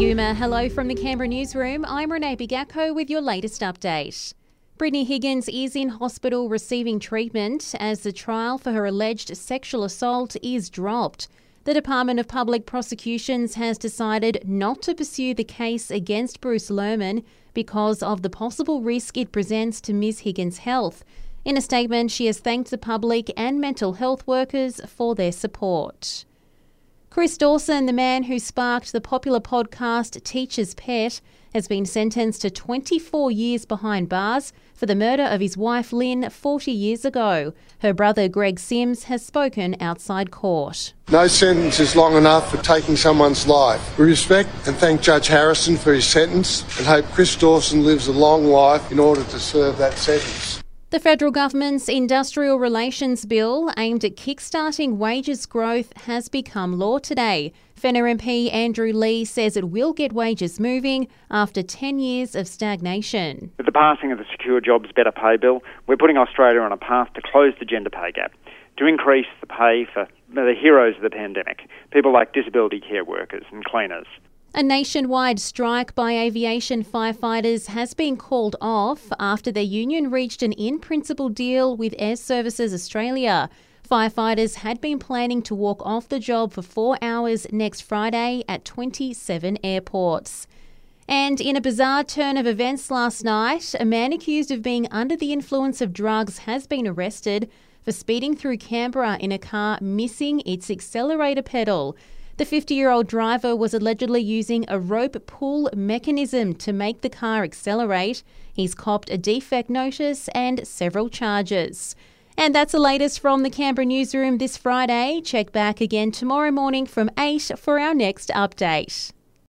Yuma, hello from the Canberra newsroom. I'm Renee Bigacco with your latest update. Brittany Higgins is in hospital receiving treatment as the trial for her alleged sexual assault is dropped. The Department of Public Prosecutions has decided not to pursue the case against Bruce Lehrmann because of the possible risk it presents to Ms. Higgins' health. In a statement, she has thanked the public and mental health workers for their support. Chris Dawson, the man who sparked the popular podcast Teacher's Pet, has been sentenced to 24 years behind bars for the murder of his wife Lyn 40 years ago. Her brother Greg Simms has spoken outside court. No sentence is long enough for taking someone's life. We respect and thank Judge Harrison for his sentence and hope Chris Dawson lives a long life in order to serve that sentence. The federal government's industrial relations bill aimed at kickstarting wages growth has become law today. Fenner MP Andrew Leigh says it will get wages moving after 10 years of stagnation. With the passing of the Secure Jobs Better Pay Bill, we're putting Australia on a path to close the gender pay gap, to increase the pay for the heroes of the pandemic, people like disability care workers and cleaners. A nationwide strike by aviation firefighters has been called off after their union reached an in principle deal with Airservices Australia. Firefighters had been planning to walk off the job for four hours next Friday at 27 airports. And in a bizarre turn of events last night, a man accused of being under the influence of drugs has been arrested for speeding through Canberra in a car missing its accelerator pedal. The 50 year old driver was allegedly using a rope pull mechanism to make the car accelerate. He's copped a defect notice and several charges. And that's the latest from the Canberra newsroom this Friday. Check back again tomorrow morning from 8 for our next update.